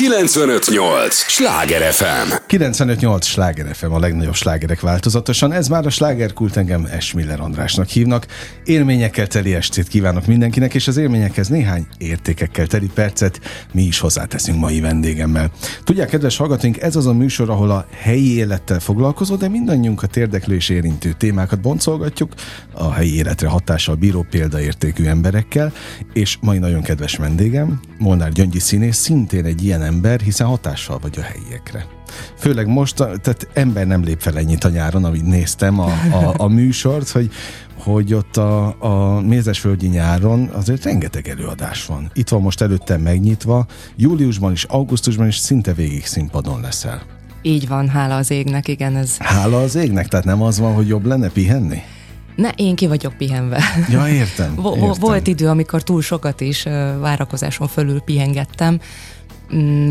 958! Sláger FM! 958! Sláger FM, a legnagyobb slágerek változatosan. Ez már a slágerkult engem Esmiller Andrásnak hívnak. Élményekkel teli estét kívánok mindenkinek, és az élményekhez néhány értékekkel teli percet mi is hozzáteszünk mai vendégemmel. Tudják, kedves hallgatóink, ez az a műsor, ahol a helyi élettel foglalkozó, de mindannyiunkat érdeklő és érintő témákat boncolgatjuk, a helyi életre hatással bíró példaértékű emberekkel, és mai nagyon kedves vendégem, Molnár Gyöngyi színész, szintén egy ilyen ember, hiszen hatással vagy a helyiekre. Főleg most, tehát ember nem lép fel ennyit a nyáron, amit néztem a, a, a műsort, hogy, hogy ott a, a Mézesföldi nyáron azért rengeteg előadás van. Itt van most előttem megnyitva, júliusban is, augusztusban is szinte végig színpadon leszel. Így van, hála az égnek, igen. Ez... Hála az égnek? Tehát nem az van, hogy jobb lenne pihenni? Ne, én ki vagyok pihenve. Ja, értem. értem. Volt idő, amikor túl sokat is várakozáson fölül pihengettem,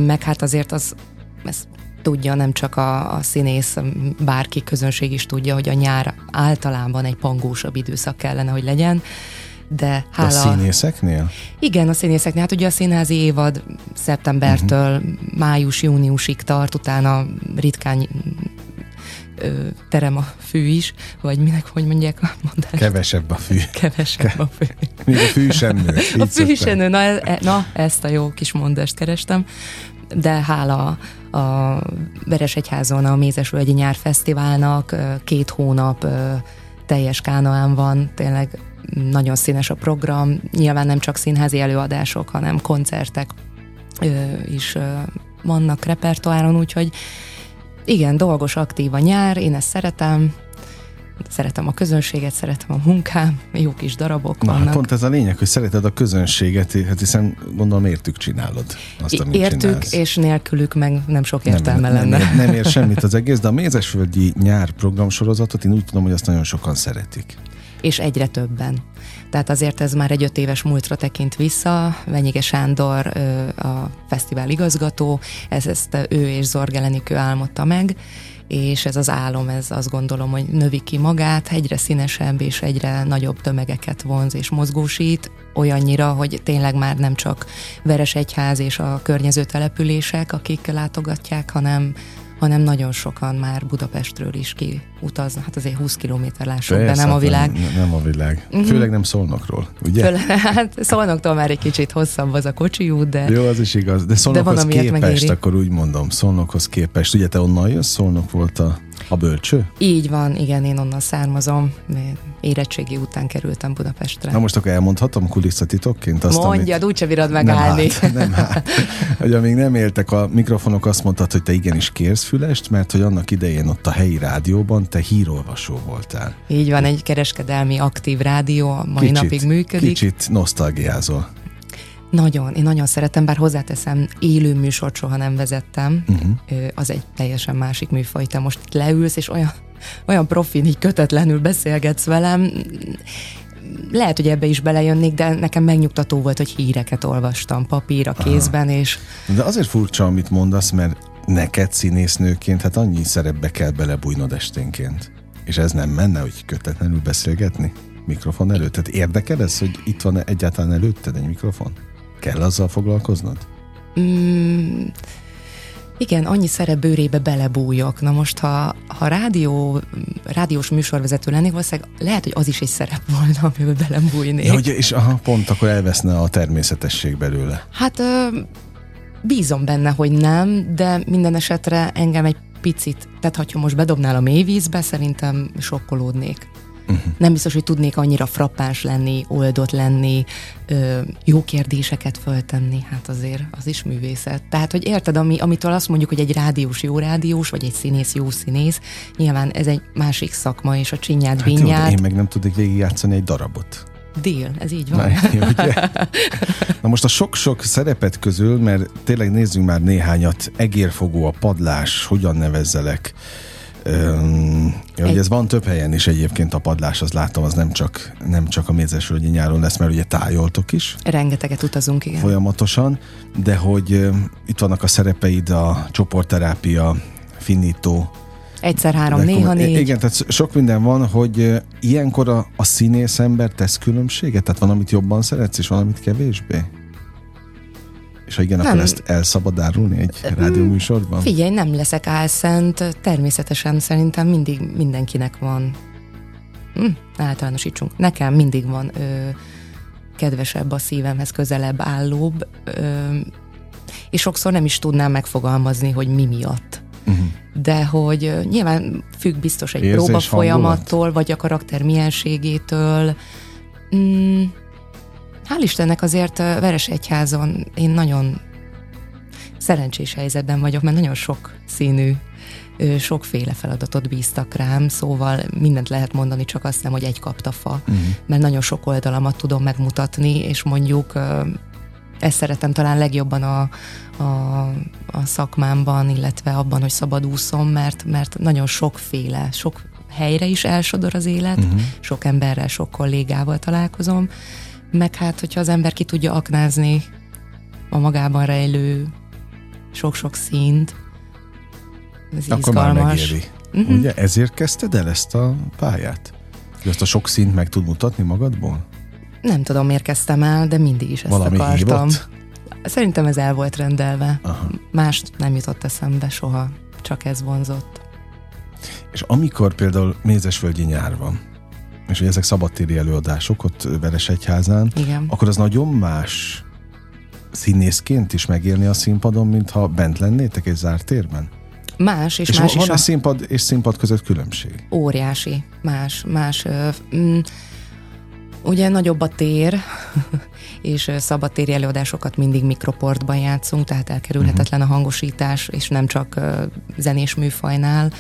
meg hát azért az, ez tudja, nem csak a, a színész, bárki közönség is tudja, hogy a nyár általában egy pangósabb időszak kellene, hogy legyen. De hála... A színészeknél? Igen, a színészeknél. Hát ugye a színházi évad szeptembertől uh-huh. május-júniusig tart, utána ritkán terem a fű is, vagy minek, hogy mondják a mondást? Kevesebb a fű. Kevesebb Ke- a fű. Még a fű sem nő. A fű sem nő, na, e, na, ezt a jó kis mondást kerestem. De hála a Veresegyházon a Mézesvölgyi Nyárfesztiválnak két hónap teljes kánoán van, tényleg nagyon színes a program, nyilván nem csak színházi előadások, hanem koncertek is vannak repertoáron, úgyhogy igen, dolgos, aktív a nyár, én ezt szeretem, szeretem a közönséget, szeretem a munkám, jó kis darabok Na, vannak. pont ez a lényeg, hogy szereted a közönséget, hát hiszen gondolom értük csinálod azt, amit Értük, csinálsz. és nélkülük meg nem sok értelme nem, lenne. Nem, nem ér semmit az egész, de a Mézesföldi nyár programsorozatot én úgy tudom, hogy azt nagyon sokan szeretik. És egyre többen. Tehát azért ez már egy öt éves múltra tekint vissza. Venyige Sándor a fesztivál igazgató, ez, ezt ő és Zorgelenikő álmodta meg, és ez az álom, ez azt gondolom, hogy növi ki magát, egyre színesebb és egyre nagyobb tömegeket vonz és mozgósít, olyannyira, hogy tényleg már nem csak Veresegyház és a környező települések, akik látogatják, hanem hanem nagyon sokan már Budapestről is kiutaznak. Hát azért 20 kilométer lássuk be, nem a hát világ. Nem, nem a világ. Uh-huh. Főleg nem Szolnokról, ugye? Főleg, hát Szolnoktól már egy kicsit hosszabb az a kocsi út, de... Jó, az is igaz. De van, képest, megéri. akkor úgy mondom, Szolnokhoz képest. Ugye te onnan jössz? Szolnok volt a a bölcső? Így van, igen, én onnan származom. Érettségi után kerültem Budapestre. Na most akkor elmondhatom kulisszatitokként azt, Mondjad, amit... úgyse bírod megállni. Nem hát, nem hát. Hogy amíg nem éltek a mikrofonok, azt mondtad, hogy te igenis kérsz fülest, mert hogy annak idején ott a helyi rádióban te hírolvasó voltál. Így van, egy kereskedelmi aktív rádió, mai kicsit, napig működik. Kicsit nosztalgiázol. Nagyon, én nagyon szeretem, bár hozzáteszem, élő műsort soha nem vezettem, uh-huh. az egy teljesen másik műfaj. Te most leülsz, és olyan, olyan profin, így kötetlenül beszélgetsz velem, lehet, hogy ebbe is belejönnék, de nekem megnyugtató volt, hogy híreket olvastam papír kézben, Aha. és... De azért furcsa, amit mondasz, mert neked színésznőként, hát annyi szerepbe kell belebújnod esténként. És ez nem menne, hogy kötetlenül beszélgetni? Mikrofon előtt? Tehát érdekel ez, hogy itt van egyáltalán előtted egy mikrofon? Kell azzal foglalkoznod? Mm, igen, annyi szerep bőrébe belebújok. Na most, ha, ha rádió, rádiós műsorvezető lennék, valószínűleg lehet, hogy az is egy szerep volna, amiben belebújnék. Ja, ugye, és aha, pont akkor elveszne a természetesség belőle. Hát ö, bízom benne, hogy nem, de minden esetre engem egy picit, tehát ha most bedobnál a mélyvízbe, szerintem sokkolódnék. Uh-huh. Nem biztos, hogy tudnék annyira frappáns lenni, oldott lenni, ö, jó kérdéseket föltenni, hát azért az is művészet. Tehát, hogy érted, ami, amitől azt mondjuk, hogy egy rádiós jó rádiós, vagy egy színész jó színész, nyilván ez egy másik szakma, és a csinyát, hát Jó, én meg nem tudnék végigjátszani egy darabot. Dél, ez így van. Na, ugye? Na most a sok-sok szerepet közül, mert tényleg nézzünk már néhányat, egérfogó, a padlás, hogyan nevezzelek, Egy... ez van több helyen is egyébként a padlás, az látom, az nem csak, nem csak a Mézesvölgyi nyáron lesz, mert ugye tájoltok is. Rengeteget utazunk, igen. Folyamatosan, de hogy itt vannak a szerepeid, a csoportterápia, finító, Egyszer három, néha négy. Igen, tehát sok minden van, hogy ilyenkor a, a színész ember tesz különbséget? Tehát van, amit jobban szeretsz, és van, amit kevésbé? És ha igen, nem. akkor ezt el szabad árulni egy rádióműsorban? Figyelj, nem leszek álszent, természetesen szerintem mindig mindenkinek van. Hm, általánosítsunk. Nekem mindig van ö, kedvesebb a szívemhez közelebb állóbb, ö, és sokszor nem is tudnám megfogalmazni, hogy mi miatt. Uh-huh. De hogy nyilván függ biztos egy Érzés, próba folyamattól, vagy a karakter mienségétől. Mm, hál' Istennek azért Veresegyházon én nagyon szerencsés helyzetben vagyok, mert nagyon sok színű sokféle feladatot bíztak rám, szóval mindent lehet mondani, csak azt nem, hogy egy kapta fa, uh-huh. mert nagyon sok oldalamat tudom megmutatni, és mondjuk ezt szeretem talán legjobban a, a, a szakmámban, illetve abban, hogy szabadúszom, mert, mert nagyon sokféle, sok helyre is elsodor az élet, uh-huh. sok emberrel, sok kollégával találkozom, meg hát, hogyha az ember ki tudja aknázni a magában rejlő sok-sok színt, ez Akkor izgalmas. már megéri. Uh-huh. Ugye ezért kezdted el ezt a pályát? Hogy azt a sok színt meg tud mutatni magadból? Nem tudom, miért kezdtem el, de mindig is ezt Valami akartam. Hívott? Szerintem ez el volt rendelve. Aha. Mást nem jutott eszembe soha, csak ez vonzott. És amikor például Mézesvölgyi nyár van, és hogy ezek szabadtéri előadások ott Veresegyházán, Igen. akkor az nagyon más színészként is megélni a színpadon, mintha bent lennétek egy zárt térben? Más, és, és más van is. a színpad és színpad között különbség? Óriási, más, más. mm, ugye nagyobb a tér, és szabadtéri előadásokat mindig mikroportban játszunk, tehát elkerülhetetlen a hangosítás, és nem csak zenés műfajnál,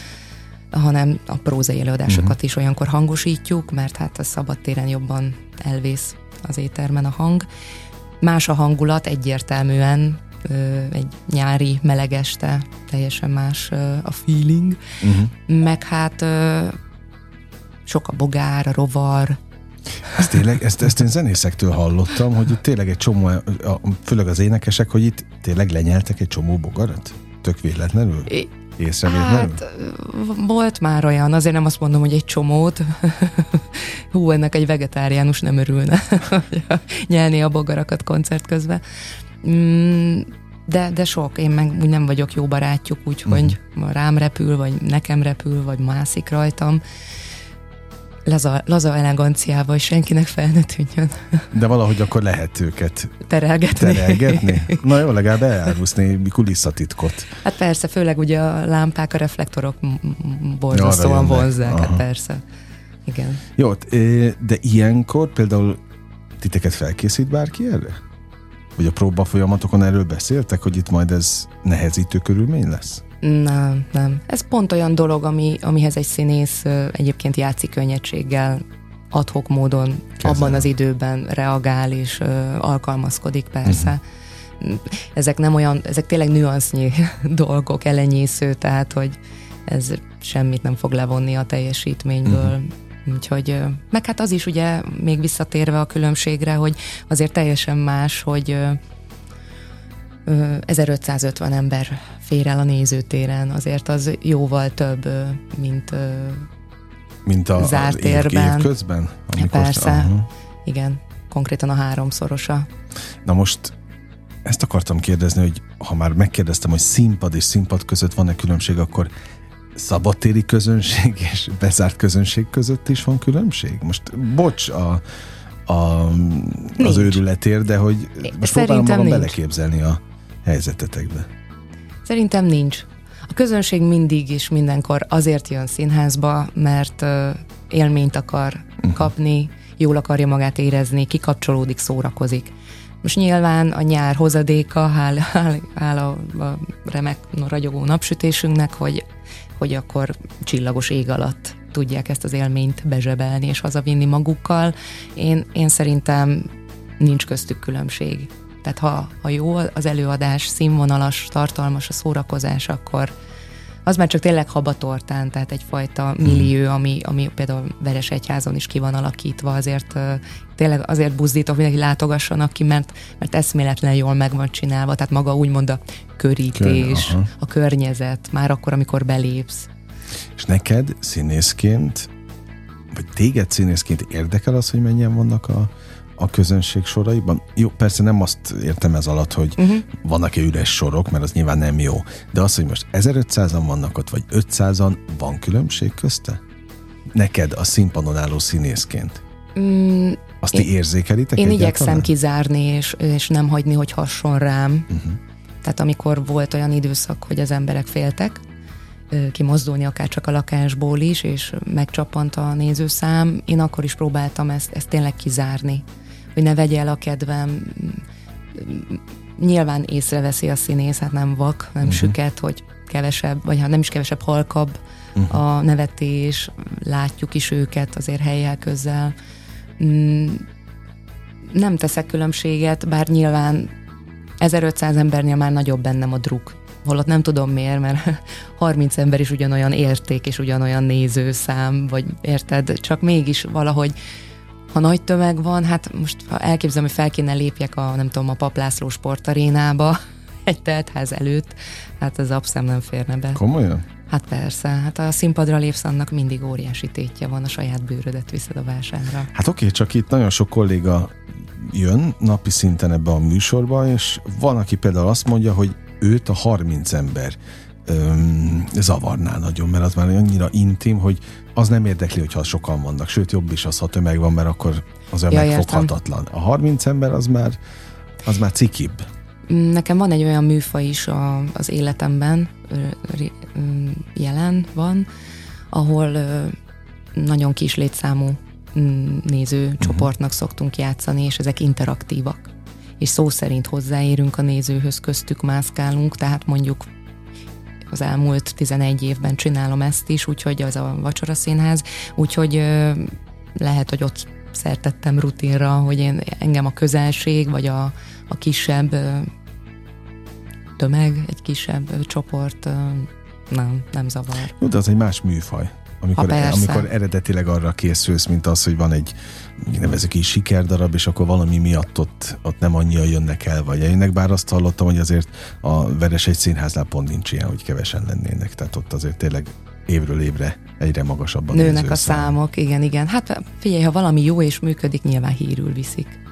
hanem a prózai előadásokat uh-huh. is olyankor hangosítjuk, mert hát a szabadtéren jobban elvész az étermen a hang. Más a hangulat egyértelműen, egy nyári melegeste, teljesen más a feeling, uh-huh. meg hát sok a bogár, a rovar, ezt tényleg, ezt, ezt én zenészektől hallottam, hogy itt tényleg egy csomó, főleg az énekesek, hogy itt tényleg lenyeltek egy csomó bogarat? Tök véletlenül? Észrevétlenül? Hát, volt már olyan, azért nem azt mondom, hogy egy csomót. Hú, ennek egy vegetáriánus nem örülne, nyelni a bogarakat koncert közben. Mm, de, de sok, én meg úgy nem vagyok jó barátjuk, úgyhogy uh-huh. rám repül, vagy nekem repül, vagy mászik rajtam laza, laza eleganciával, hogy senkinek fel ne tűnjön. De valahogy akkor lehet őket terelgetni. terelgetni. Na jó, legalább eláruszni kulisszatitkot. Hát persze, főleg ugye a lámpák, a reflektorok borzasztóan vonzák, hát persze. Igen. Jó, de ilyenkor például titeket felkészít bárki erre? Vagy a próba folyamatokon erről beszéltek, hogy itt majd ez nehezítő körülmény lesz? Nem, nem. Ez pont olyan dolog, ami, amihez egy színész egyébként játszik könnyedséggel, adhok módon Kezel. abban az időben reagál és ö, alkalmazkodik persze. Uh-huh. Ezek nem olyan, ezek tényleg nüansznyi dolgok, elenyésző, tehát hogy ez semmit nem fog levonni a teljesítményből. Uh-huh. Úgyhogy, meg hát az is ugye még visszatérve a különbségre, hogy azért teljesen más, hogy 1550 ember fér el a nézőtéren, azért az jóval több, mint mint a, zárt az év, év közben? Amikor Persze, aha. igen, konkrétan a háromszorosa. Na most ezt akartam kérdezni, hogy ha már megkérdeztem, hogy színpad és színpad között van-e különbség, akkor szabadtéri közönség és bezárt közönség között is van különbség? Most bocs a, a, az őrületér, de hogy most Szerintem próbálom magam nincs. beleképzelni a helyzetetekbe. Szerintem nincs. A közönség mindig is mindenkor azért jön színházba, mert élményt akar uh-huh. kapni, jól akarja magát érezni, kikapcsolódik, szórakozik. Most nyilván a nyár hozadéka, hál, hál, hál a, a remek ragyogó napsütésünknek, hogy, hogy akkor csillagos ég alatt tudják ezt az élményt bezsebelni és hazavinni magukkal. Én, én szerintem nincs köztük különbség. Tehát ha, ha jó az előadás, színvonalas, tartalmas a szórakozás, akkor az már csak tényleg habatortán, tehát egyfajta hmm. millió, ami, ami például Egyházon is ki van alakítva, azért tényleg azért buzdítok, mindenki látogassanak ki, mert, mert eszméletlen jól meg van csinálva, tehát maga úgymond a körítés, Kör, a környezet, már akkor, amikor belépsz. És neked színészként, vagy téged színészként érdekel az, hogy mennyien vannak a a közönség soraiban? Jó, persze nem azt értem ez alatt, hogy uh-huh. vannak-e üres sorok, mert az nyilván nem jó. De az, hogy most 1500-an vannak ott, vagy 500-an, van különbség közte? Neked a színpadon álló színészként? Mm, azt én, ti érzékelitek Én egyáltalán? igyekszem kizárni, és, és nem hagyni, hogy hasson rám. Uh-huh. Tehát amikor volt olyan időszak, hogy az emberek féltek, kimozdulni akár csak a lakásból is, és megcsapant a nézőszám, én akkor is próbáltam ezt, ezt tényleg kizárni, hogy ne vegye el a kedvem. Nyilván észreveszi a színész, hát nem vak, nem uh-huh. süket, hogy kevesebb, vagy ha nem is kevesebb, halkabb uh-huh. a nevetés, látjuk is őket azért helyjel közel. Mm, nem teszek különbséget, bár nyilván 1500 embernél már nagyobb bennem a druk holott nem tudom miért, mert 30 ember is ugyanolyan érték és ugyanolyan nézőszám, vagy érted, csak mégis valahogy ha nagy tömeg van, hát most ha elképzelem, hogy fel kéne lépjek a, nem tudom, a Paplászló sportarénába egy teltház előtt, hát az abszem nem férne be. Komolyan? Hát persze, hát a színpadra lépsz, annak mindig óriási tétje van, a saját bőrödet viszed a vásárra. Hát oké, csak itt nagyon sok kolléga jön napi szinten ebbe a műsorba, és van, aki például azt mondja, hogy őt a 30 ember öm, zavarná nagyon, mert az már annyira intim, hogy az nem érdekli, hogyha sokan vannak, sőt jobb is az, ha tömeg van, mert akkor az ja, megfoghatatlan. A 30 ember az már, az már cikibb. Nekem van egy olyan műfa is a, az életemben, jelen van, ahol nagyon kis létszámú néző uh-huh. csoportnak szoktunk játszani, és ezek interaktívak és szó szerint hozzáérünk a nézőhöz, köztük mászkálunk, tehát mondjuk az elmúlt 11 évben csinálom ezt is, úgyhogy az a vacsora színház, úgyhogy lehet, hogy ott szertettem rutinra, hogy én, engem a közelség, vagy a, a kisebb tömeg, egy kisebb csoport nem, nem zavar. Jó, de az egy más műfaj. Amikor, amikor eredetileg arra készülsz, mint az, hogy van egy nevezük így sikerdarab, és akkor valami miatt ott, ott nem annyian jönnek el, vagy eljönnek, bár azt hallottam, hogy azért a Veres egy színháznál pont nincs ilyen, hogy kevesen lennének, tehát ott azért tényleg évről évre egyre magasabban Nőnek a számok, igen, igen. Hát figyelj, ha valami jó és működik, nyilván hírül viszik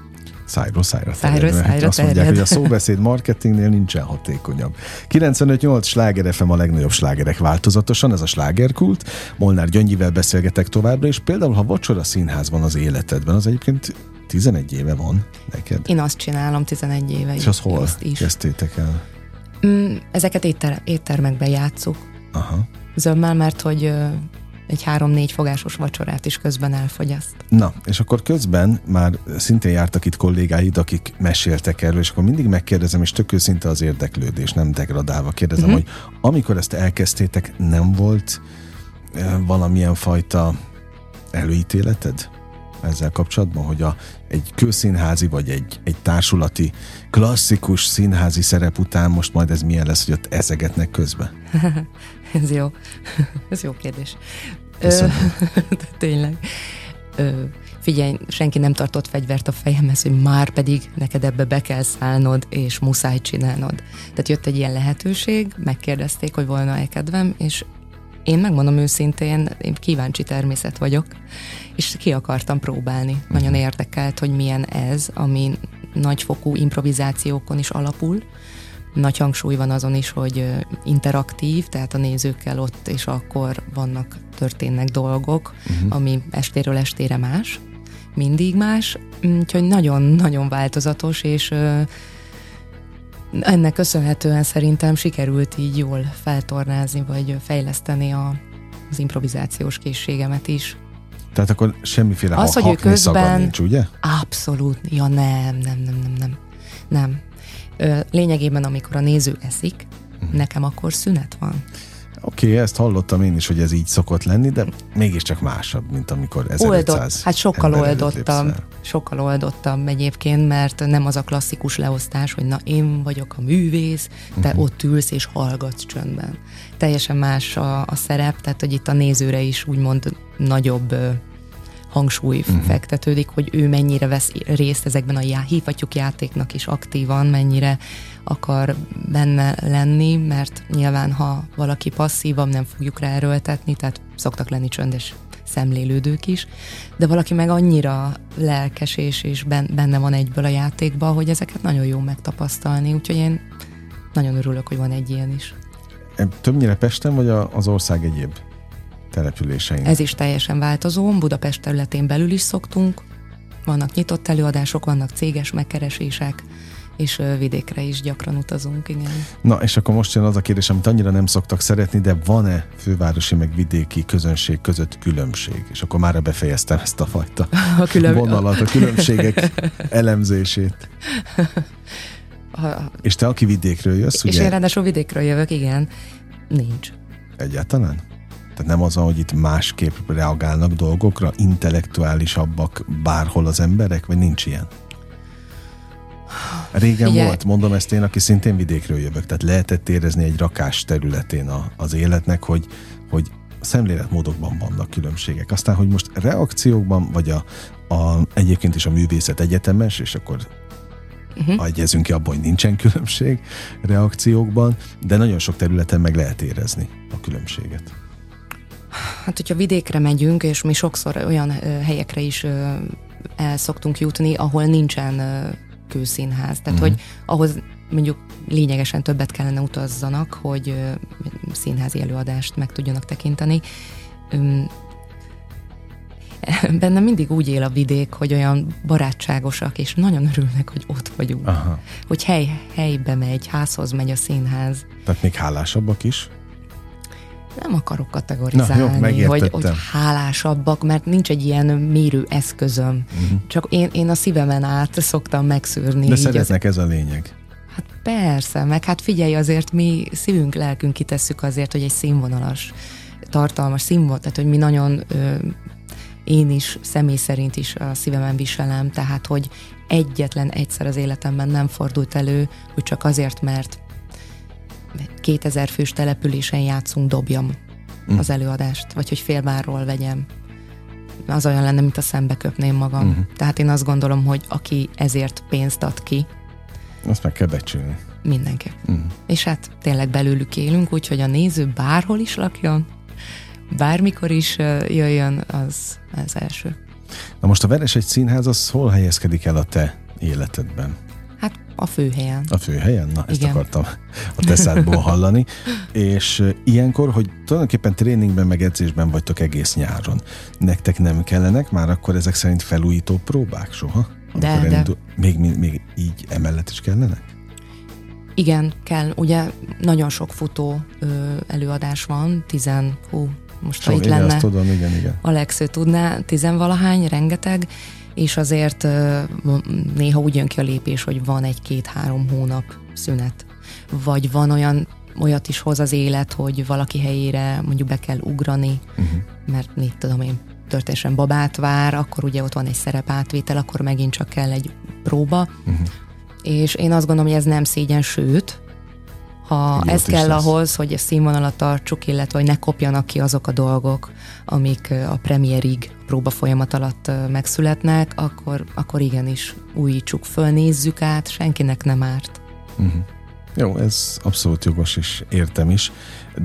szájról szájra szájról szájra Azt mondják, hogy a szóbeszéd marketingnél nincsen hatékonyabb. 95-8 sláger FM a legnagyobb slágerek változatosan, ez a slágerkult. Molnár Gyöngyivel beszélgetek továbbra, és például, ha vacsora színházban az életedben, az egyébként 11 éve van neked. Én azt csinálom 11 éve. És az hol is. kezdtétek el? Mm, ezeket étter, éttermekben játszuk. Aha. Zömmel, mert hogy egy három-négy fogásos vacsorát is közben elfogyaszt. Na, és akkor közben már szintén jártak itt kollégáid, akik meséltek erről, és akkor mindig megkérdezem, és tök őszinte az érdeklődés, nem degradálva kérdezem, uh-huh. hogy amikor ezt elkezdtétek, nem volt e, valamilyen fajta előítéleted? ezzel kapcsolatban, hogy a, egy kőszínházi vagy egy, egy társulati klasszikus színházi szerep után most majd ez milyen lesz, hogy ott eszegetnek közben? Ez jó. Ez jó kérdés. tényleg. Ö, figyelj, senki nem tartott fegyvert a fejemhez, hogy már pedig neked ebbe be kell szállnod, és muszáj csinálnod. Tehát jött egy ilyen lehetőség, megkérdezték, hogy volna-e kedvem, és én megmondom őszintén, én kíváncsi természet vagyok, és ki akartam próbálni. Uh-huh. Nagyon érdekelt, hogy milyen ez, ami nagyfokú improvizációkon is alapul, nagy hangsúly van azon is, hogy interaktív, tehát a nézőkkel ott és akkor vannak, történnek dolgok, uh-huh. ami estéről estére más, mindig más, úgyhogy nagyon-nagyon változatos, és ennek köszönhetően szerintem sikerült így jól feltornázni, vagy fejleszteni a, az improvizációs készségemet is. Tehát akkor semmiféle az, ha, hogy ő közben nincs, ugye? Abszolút, ja nem, nem, nem, nem, nem. Nem, Lényegében, amikor a néző eszik, uh-huh. nekem akkor szünet van. Oké, okay, ezt hallottam én is, hogy ez így szokott lenni, de mégiscsak másabb, mint amikor 1500 Oldott, hát sokkal oldottam, sokkal oldottam egyébként, mert nem az a klasszikus leosztás, hogy na én vagyok a művész, te uh-huh. ott ülsz és hallgatsz csöndben. Teljesen más a, a szerep, tehát hogy itt a nézőre is úgymond nagyobb hangsúly uh-huh. fektetődik, hogy ő mennyire vesz részt ezekben a já- hívhatjuk játéknak is aktívan, mennyire akar benne lenni, mert nyilván ha valaki passzívan nem fogjuk rá erőltetni, tehát szoktak lenni csöndes szemlélődők is, de valaki meg annyira lelkes és, és benne van egyből a játékban, hogy ezeket nagyon jó megtapasztalni, úgyhogy én nagyon örülök, hogy van egy ilyen is. Többnyire Pesten, vagy az ország egyéb településein? Ez is teljesen változó. Budapest területén belül is szoktunk. Vannak nyitott előadások, vannak céges megkeresések, és vidékre is gyakran utazunk, igen. Na, és akkor most jön az a kérdés, amit annyira nem szoktak szeretni, de van-e fővárosi meg vidéki közönség között különbség? És akkor már befejeztem ezt a fajta a külön... vonalat, a különbségek elemzését. Ha... És te, aki vidékről jössz, És ugye? én ráadásul vidékről jövök, igen. Nincs. Egyáltalán? Tehát nem az hogy itt másképp reagálnak dolgokra, intellektuálisabbak bárhol az emberek, vagy nincs ilyen? Régen Ugye, volt, mondom ezt én, aki szintén vidékről jövök, tehát lehetett érezni egy rakás területén a, az életnek, hogy, hogy szemléletmódokban vannak különbségek. Aztán, hogy most reakciókban, vagy a, a egyébként is a művészet egyetemes, és akkor uh-huh. egyezünk ki abban, hogy nincsen különbség reakciókban, de nagyon sok területen meg lehet érezni a különbséget. Hát, hogyha vidékre megyünk, és mi sokszor olyan helyekre is el szoktunk jutni, ahol nincsen kőszínház. Tehát, uh-huh. hogy ahhoz mondjuk lényegesen többet kellene utazzanak, hogy színházi előadást meg tudjanak tekinteni. Bennem mindig úgy él a vidék, hogy olyan barátságosak, és nagyon örülnek, hogy ott vagyunk. Aha. Hogy hely, helybe megy, házhoz megy a színház. Tehát még hálásabbak is? Nem akarok kategorizálni, Na, jó, hogy, hogy hálásabbak, mert nincs egy ilyen mérő eszközöm. Uh-huh. Csak én, én a szívemen át szoktam megszűrni. De szeretnek az... ez a lényeg. Hát persze, meg hát figyelj, azért mi szívünk, lelkünk kitesszük azért, hogy egy színvonalas, tartalmas színvonal, tehát hogy mi nagyon ö, én is személy szerint is a szívemen viselem, tehát hogy egyetlen egyszer az életemben nem fordult elő, hogy csak azért, mert 2000 fős településen játszunk, dobjam mm. az előadást, vagy hogy félvárról vegyem. Az olyan lenne, mint a szembe köpném magam. Mm. Tehát én azt gondolom, hogy aki ezért pénzt ad ki, azt meg kell becsülni. Mindenki. Mm. És hát tényleg belőlük élünk, úgyhogy a néző bárhol is lakjon, bármikor is jöjjön, az az első. Na most a Veres egy színház, az hol helyezkedik el a te életedben? A főhelyen. A főhelyen? Na, ezt Igen. akartam a teszádból hallani. És ilyenkor, hogy tulajdonképpen tréningben, meg edzésben vagytok egész nyáron. Nektek nem kellenek már akkor ezek szerint felújító próbák soha? De, de. Elindul, még, még, még így emellett is kellenek? Igen, kell. Ugye nagyon sok futó ö, előadás van, tizen, hú, most Sok, ha itt igen, lenne, tudom, igen, igen. Alex ő tudná, tizenvalahány, rengeteg, és azért néha úgy jön ki a lépés, hogy van egy-két-három hónap szünet. Vagy van olyan, olyat is hoz az élet, hogy valaki helyére mondjuk be kell ugrani, uh-huh. mert mit tudom én, történetesen babát vár, akkor ugye ott van egy szerepátvétel, akkor megint csak kell egy próba. Uh-huh. És én azt gondolom, hogy ez nem szégyen, sőt, ha ez kell lesz. ahhoz, hogy a színvonalat tartsuk, illetve hogy ne kopjanak ki azok a dolgok, amik a premierig próba folyamat alatt megszületnek, akkor, akkor igenis újítsuk föl, nézzük át, senkinek nem árt. Uh-huh. Jó, ez abszolút jogos, és értem is,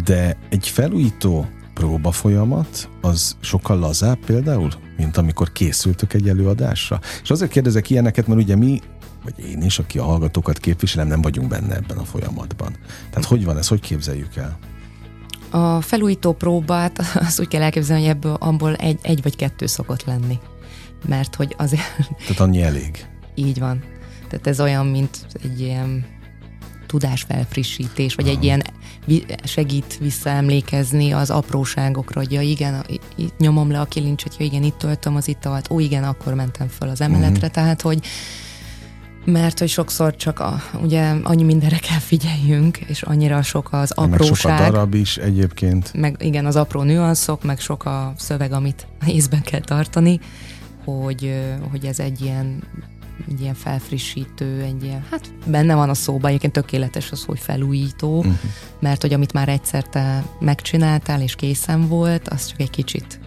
de egy felújító próba folyamat az sokkal lazább például, mint amikor készültök egy előadásra. És azért kérdezek ilyeneket, mert ugye mi vagy én is, aki a hallgatókat képviselem, nem vagyunk benne ebben a folyamatban. Tehát hogy van ez, hogy képzeljük el? A felújító próbát azt úgy kell elképzelni, hogy ebből abból egy, egy vagy kettő szokott lenni. Mert hogy azért... Tehát annyi elég. Így van. Tehát ez olyan, mint egy ilyen tudásfelfrissítés, vagy Aha. egy ilyen segít visszaemlékezni az apróságokra, hogy ja igen, itt nyomom le a kilincset, ja igen, itt töltöm az italt, ó igen, akkor mentem föl az emeletre, uh-huh. tehát hogy mert hogy sokszor csak a, ugye annyi mindenre kell figyeljünk, és annyira sok az apróság. Meg sok a darab is egyébként. Meg igen, az apró nüanszok, meg sok a szöveg, amit észben kell tartani, hogy, hogy ez egy ilyen egy ilyen felfrissítő, egy ilyen, hát benne van a szóban, egyébként tökéletes az, hogy felújító, uh-huh. mert hogy amit már egyszer te megcsináltál és készen volt, az csak egy kicsit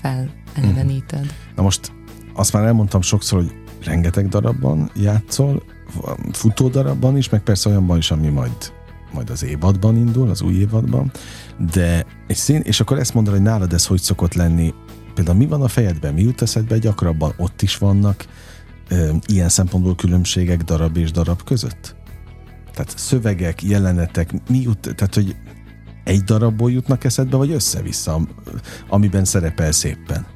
feleleveníted. Uh-huh. Na most azt már elmondtam sokszor, hogy rengeteg darabban játszol, futó darabban is, meg persze olyanban is, ami majd majd az évadban indul, az új évadban, de egy szín, és akkor ezt mondod, hogy nálad ez hogy szokott lenni, például mi van a fejedben, mi jut eszedbe gyakrabban, ott is vannak ö, ilyen szempontból különbségek darab és darab között? Tehát szövegek, jelenetek, mi jut, tehát hogy egy darabból jutnak eszedbe, vagy össze-vissza, amiben szerepel szépen?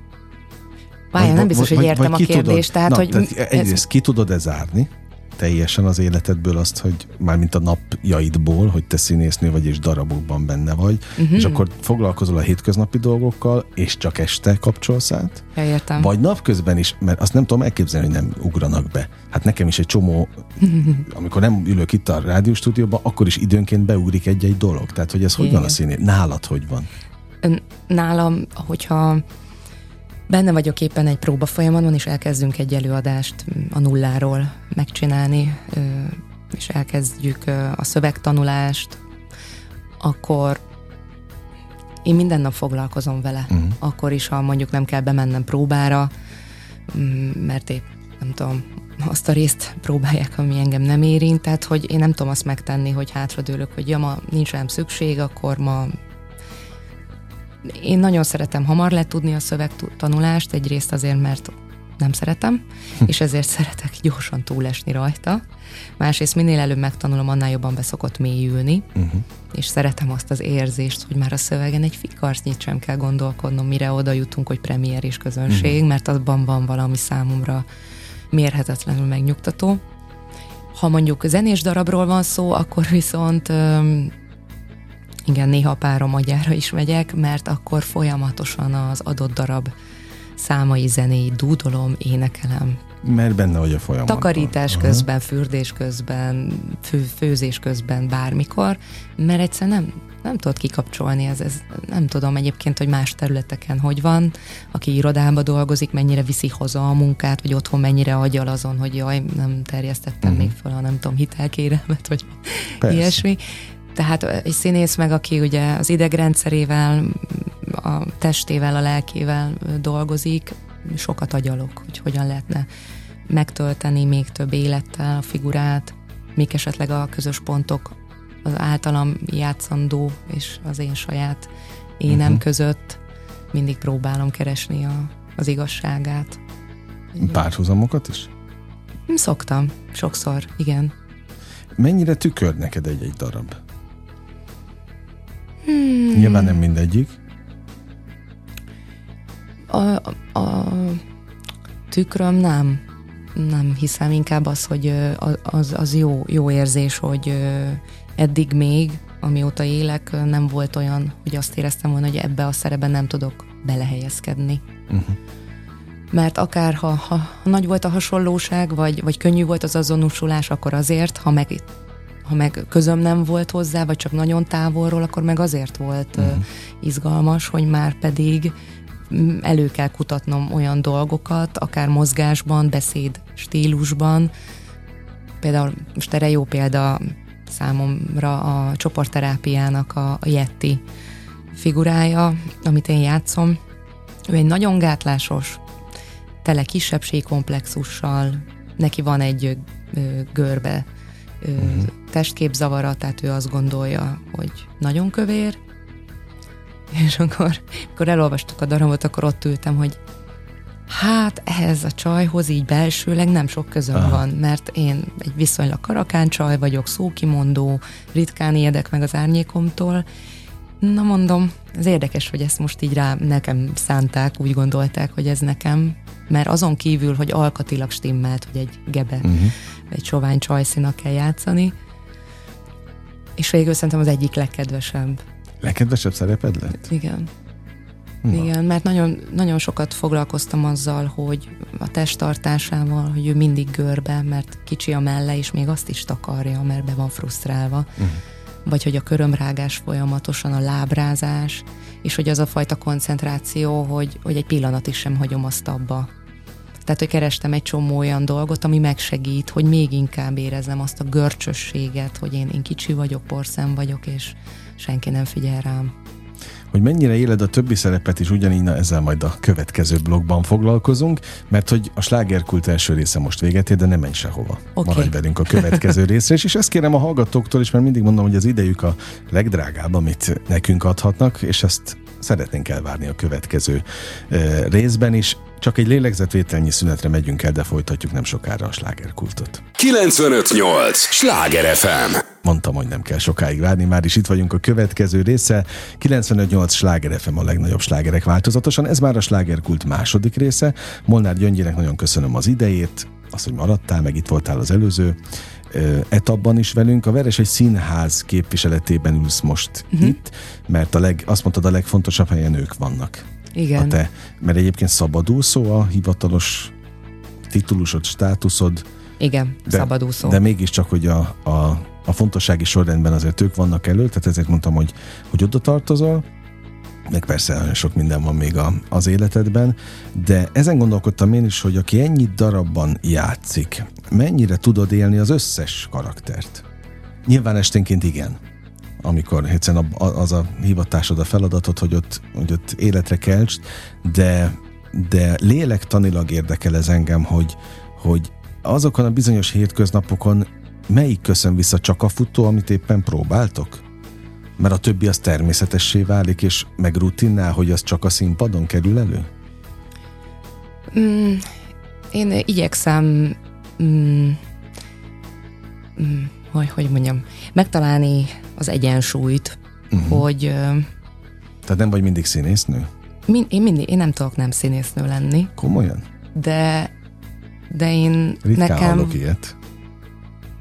Várjál, nem biztos, vagy, hogy értem vagy a kérdést. Tudod, tehát, na, hogy tehát egyrészt ez... ki tudod-e zárni, teljesen az életedből azt, hogy már mint a napjaidból, hogy te színésznő vagy és darabokban benne vagy, uh-huh. és akkor foglalkozol a hétköznapi dolgokkal, és csak este kapcsolsz át. Ja, értem. Vagy napközben is, mert azt nem tudom elképzelni, hogy nem ugranak be. Hát nekem is egy csomó, amikor nem ülök itt a rádióstúdióban, akkor is időnként beugrik egy-egy dolog. Tehát, hogy ez Igen. hogy van a színé? Nálad hogy van? Nálam, hogyha Benne vagyok éppen egy próba folyamatban, és elkezdünk egy előadást a nulláról megcsinálni, és elkezdjük a szövegtanulást, akkor én minden nap foglalkozom vele. Uh-huh. Akkor is, ha mondjuk nem kell bemennem próbára, mm, mert épp nem tudom, azt a részt próbálják, ami engem nem érint, tehát hogy én nem tudom azt megtenni, hogy hátradőlök, hogy ja, ma nincs rám szükség, akkor ma én nagyon szeretem hamar letudni a szövegtanulást, egyrészt azért, mert nem szeretem, hm. és ezért szeretek gyorsan túlesni rajta. Másrészt minél előbb megtanulom, annál jobban beszokott mélyülni, uh-huh. és szeretem azt az érzést, hogy már a szövegen egy fikarcnyit sem kell gondolkodnom, mire oda jutunk, hogy premier és közönség, uh-huh. mert abban van valami számomra mérhetetlenül megnyugtató. Ha mondjuk zenés darabról van szó, akkor viszont igen, néha párom agyára is megyek, mert akkor folyamatosan az adott darab számai, zenéi dúdolom, énekelem. Mert benne vagy a folyamatban. Takarítás Aha. közben, fürdés közben, fő, főzés közben, bármikor, mert egyszer nem, nem tudod kikapcsolni, ez, ez nem tudom egyébként, hogy más területeken hogy van, aki irodába dolgozik, mennyire viszi haza a munkát, vagy otthon mennyire agyal azon, hogy jaj, nem terjesztettem uh-huh. még fel a nem tudom, hitelkéremet, vagy Persze. ilyesmi. Tehát egy színész meg, aki ugye az idegrendszerével, a testével, a lelkével dolgozik, sokat agyalok, hogy hogyan lehetne megtölteni még több élettel a figurát, még esetleg a közös pontok az általam játszandó és az én saját énem uh-huh. között mindig próbálom keresni a, az igazságát. Párhuzamokat is? Szoktam, sokszor, igen. Mennyire tükör neked egy-egy darab? Hmm. Nyilván nem mindegyik. A, a tükröm nem. Nem hiszem, inkább az, hogy az, az jó, jó érzés, hogy eddig még, amióta élek, nem volt olyan, hogy azt éreztem volna, hogy ebbe a szerepben nem tudok belehelyezkedni. Uh-huh. Mert akár ha, ha, ha nagy volt a hasonlóság, vagy, vagy könnyű volt az azonosulás, akkor azért, ha meg ha meg közöm nem volt hozzá, vagy csak nagyon távolról, akkor meg azért volt uh-huh. izgalmas, hogy már pedig elő kell kutatnom olyan dolgokat, akár mozgásban, beszéd stílusban. Például most erre jó példa számomra a csoportterápiának a, a Yeti figurája, amit én játszom. Ő egy nagyon gátlásos, tele kisebbségkomplexussal, neki van egy görbe uh-huh. testképzavara, tehát ő azt gondolja, hogy nagyon kövér, és akkor, amikor elolvastuk a darabot, akkor ott ültem, hogy hát ehhez a csajhoz így belsőleg nem sok közöm Aha. van, mert én egy viszonylag karakán csaj vagyok, szókimondó, ritkán ijedek meg az árnyékomtól. Na mondom, ez érdekes, hogy ezt most így rá nekem szánták, úgy gondolták, hogy ez nekem, mert azon kívül, hogy alkatilag stimmelt, hogy egy gebe uh-huh egy sovány csajszínak kell játszani. És végül szerintem az egyik legkedvesebb. Legkedvesebb szereped lett? Igen. Na. Igen, mert nagyon, nagyon sokat foglalkoztam azzal, hogy a testtartásával, hogy ő mindig görbe, mert kicsi a melle, és még azt is takarja, mert be van frusztrálva. Uh-huh. Vagy hogy a körömrágás folyamatosan, a lábrázás, és hogy az a fajta koncentráció, hogy, hogy egy pillanat is sem hagyom azt abba, tehát, hogy kerestem egy csomó olyan dolgot, ami megsegít, hogy még inkább érezzem azt a görcsösséget, hogy én, én kicsi vagyok, porszem vagyok, és senki nem figyel rám. Hogy mennyire éled a többi szerepet is ugyanígy, na ezzel majd a következő blogban foglalkozunk, mert hogy a slágerkult első része most véget ér, de nem menj sehova. Okay. Maradj velünk a következő részre, és ezt kérem a hallgatóktól is, mert mindig mondom, hogy az idejük a legdrágább, amit nekünk adhatnak, és ezt szeretnénk elvárni a következő részben is. Csak egy lélegzetvételnyi szünetre megyünk el, de folytatjuk nem sokára a slágerkultot. 958! Sláger FM! Mondtam, hogy nem kell sokáig várni, már is itt vagyunk a következő része. 958 Sláger FM a legnagyobb slágerek változatosan. Ez már a slágerkult második része. Molnár Gyöngyének nagyon köszönöm az idejét, azt, hogy maradtál, meg itt voltál az előző etapban is velünk. A Veres egy színház képviseletében ülsz most uh-huh. itt, mert a leg, azt mondtad, a legfontosabb helyen ők vannak. Igen. A te, mert egyébként szabadúszó a hivatalos titulusod, státuszod. Igen, de, szabadúszó. De mégiscsak, hogy a, a, a fontossági sorrendben azért ők vannak elő, tehát ezért mondtam, hogy, hogy oda tartozol, meg persze sok minden van még a, az életedben, de ezen gondolkodtam én is, hogy aki ennyi darabban játszik, mennyire tudod élni az összes karaktert? Nyilván esténként igen amikor egyszerűen az a hivatásod, a feladatod, hogy ott, hogy ott életre keltsd, de, de lélektanilag érdekel ez engem, hogy, hogy azokon a bizonyos hétköznapokon melyik köszön vissza csak a futó, amit éppen próbáltok? Mert a többi az természetessé válik, és meg rutinnál, hogy az csak a színpadon kerül elő? Mm, én igyekszem mm, mm, hogy, hogy mondjam, megtalálni az egyensúlyt, uh-huh. hogy... Tehát nem vagy mindig színésznő? Min, én, mindig, én nem tudok nem színésznő lenni. Komolyan? De, de én Ritkán nekem... hallok ilyet.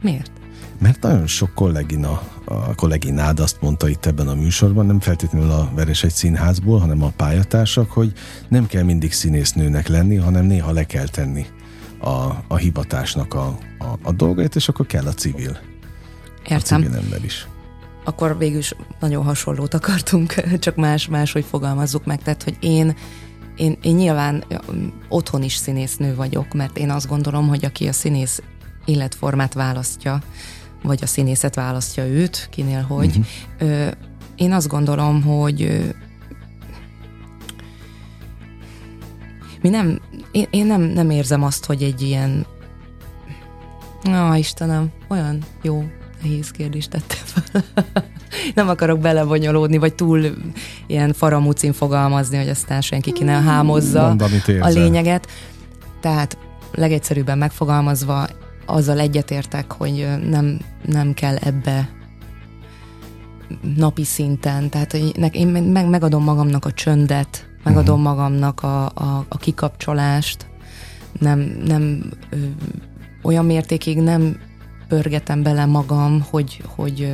Miért? Mert nagyon sok kollégina, a kolléginád azt mondta itt ebben a műsorban, nem feltétlenül a Veres egy színházból, hanem a pályatársak, hogy nem kell mindig színésznőnek lenni, hanem néha le kell tenni a, a hivatásnak a, a, a dolgait, és akkor kell a civil. Értem. A civil ember is akkor végül is nagyon hasonlót akartunk, csak más, más, hogy fogalmazzuk meg. Tehát, hogy én, én, én nyilván otthon is színésznő vagyok, mert én azt gondolom, hogy aki a színész életformát választja, vagy a színészet választja őt, kinél hogy, uh-huh. ö, én azt gondolom, hogy ö, mi nem, én, én nem, nem érzem azt, hogy egy ilyen Á, Istenem, olyan jó nehéz kérdést tettem fel. nem akarok belebonyolódni, vagy túl ilyen faramucin fogalmazni, hogy aztán senki ki ne hámozza Mondd, a lényeget. Tehát legegyszerűbben megfogalmazva azzal egyetértek, hogy nem, nem kell ebbe napi szinten, tehát én meg, megadom magamnak a csöndet, megadom uh-huh. magamnak a, a, a kikapcsolást, nem, nem ö, olyan mértékig nem pörgetem bele magam, hogy, hogy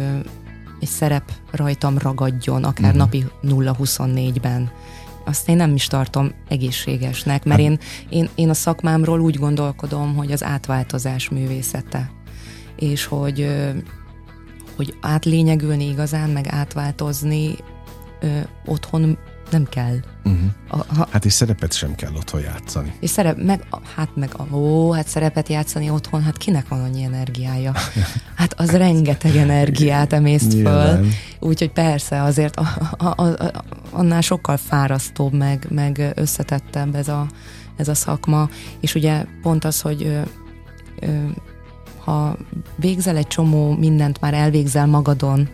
egy szerep rajtam ragadjon, akár uh-huh. napi 0-24-ben. Azt én nem is tartom egészségesnek, mert hát- én, én, én a szakmámról úgy gondolkodom, hogy az átváltozás művészete. És hogy, hogy átlényegülni igazán, meg átváltozni ö, otthon nem kell. Uh-huh. A, ha, hát és szerepet sem kell otthon játszani. És szerep, meg, hát meg, ó, hát szerepet játszani otthon, hát kinek van annyi energiája? Hát az rengeteg energiát emészt föl. Úgyhogy persze, azért a, a, a, a, annál sokkal fárasztóbb, meg, meg összetettebb ez a, ez a szakma. És ugye pont az, hogy ö, ö, ha végzel egy csomó mindent, már elvégzel magadon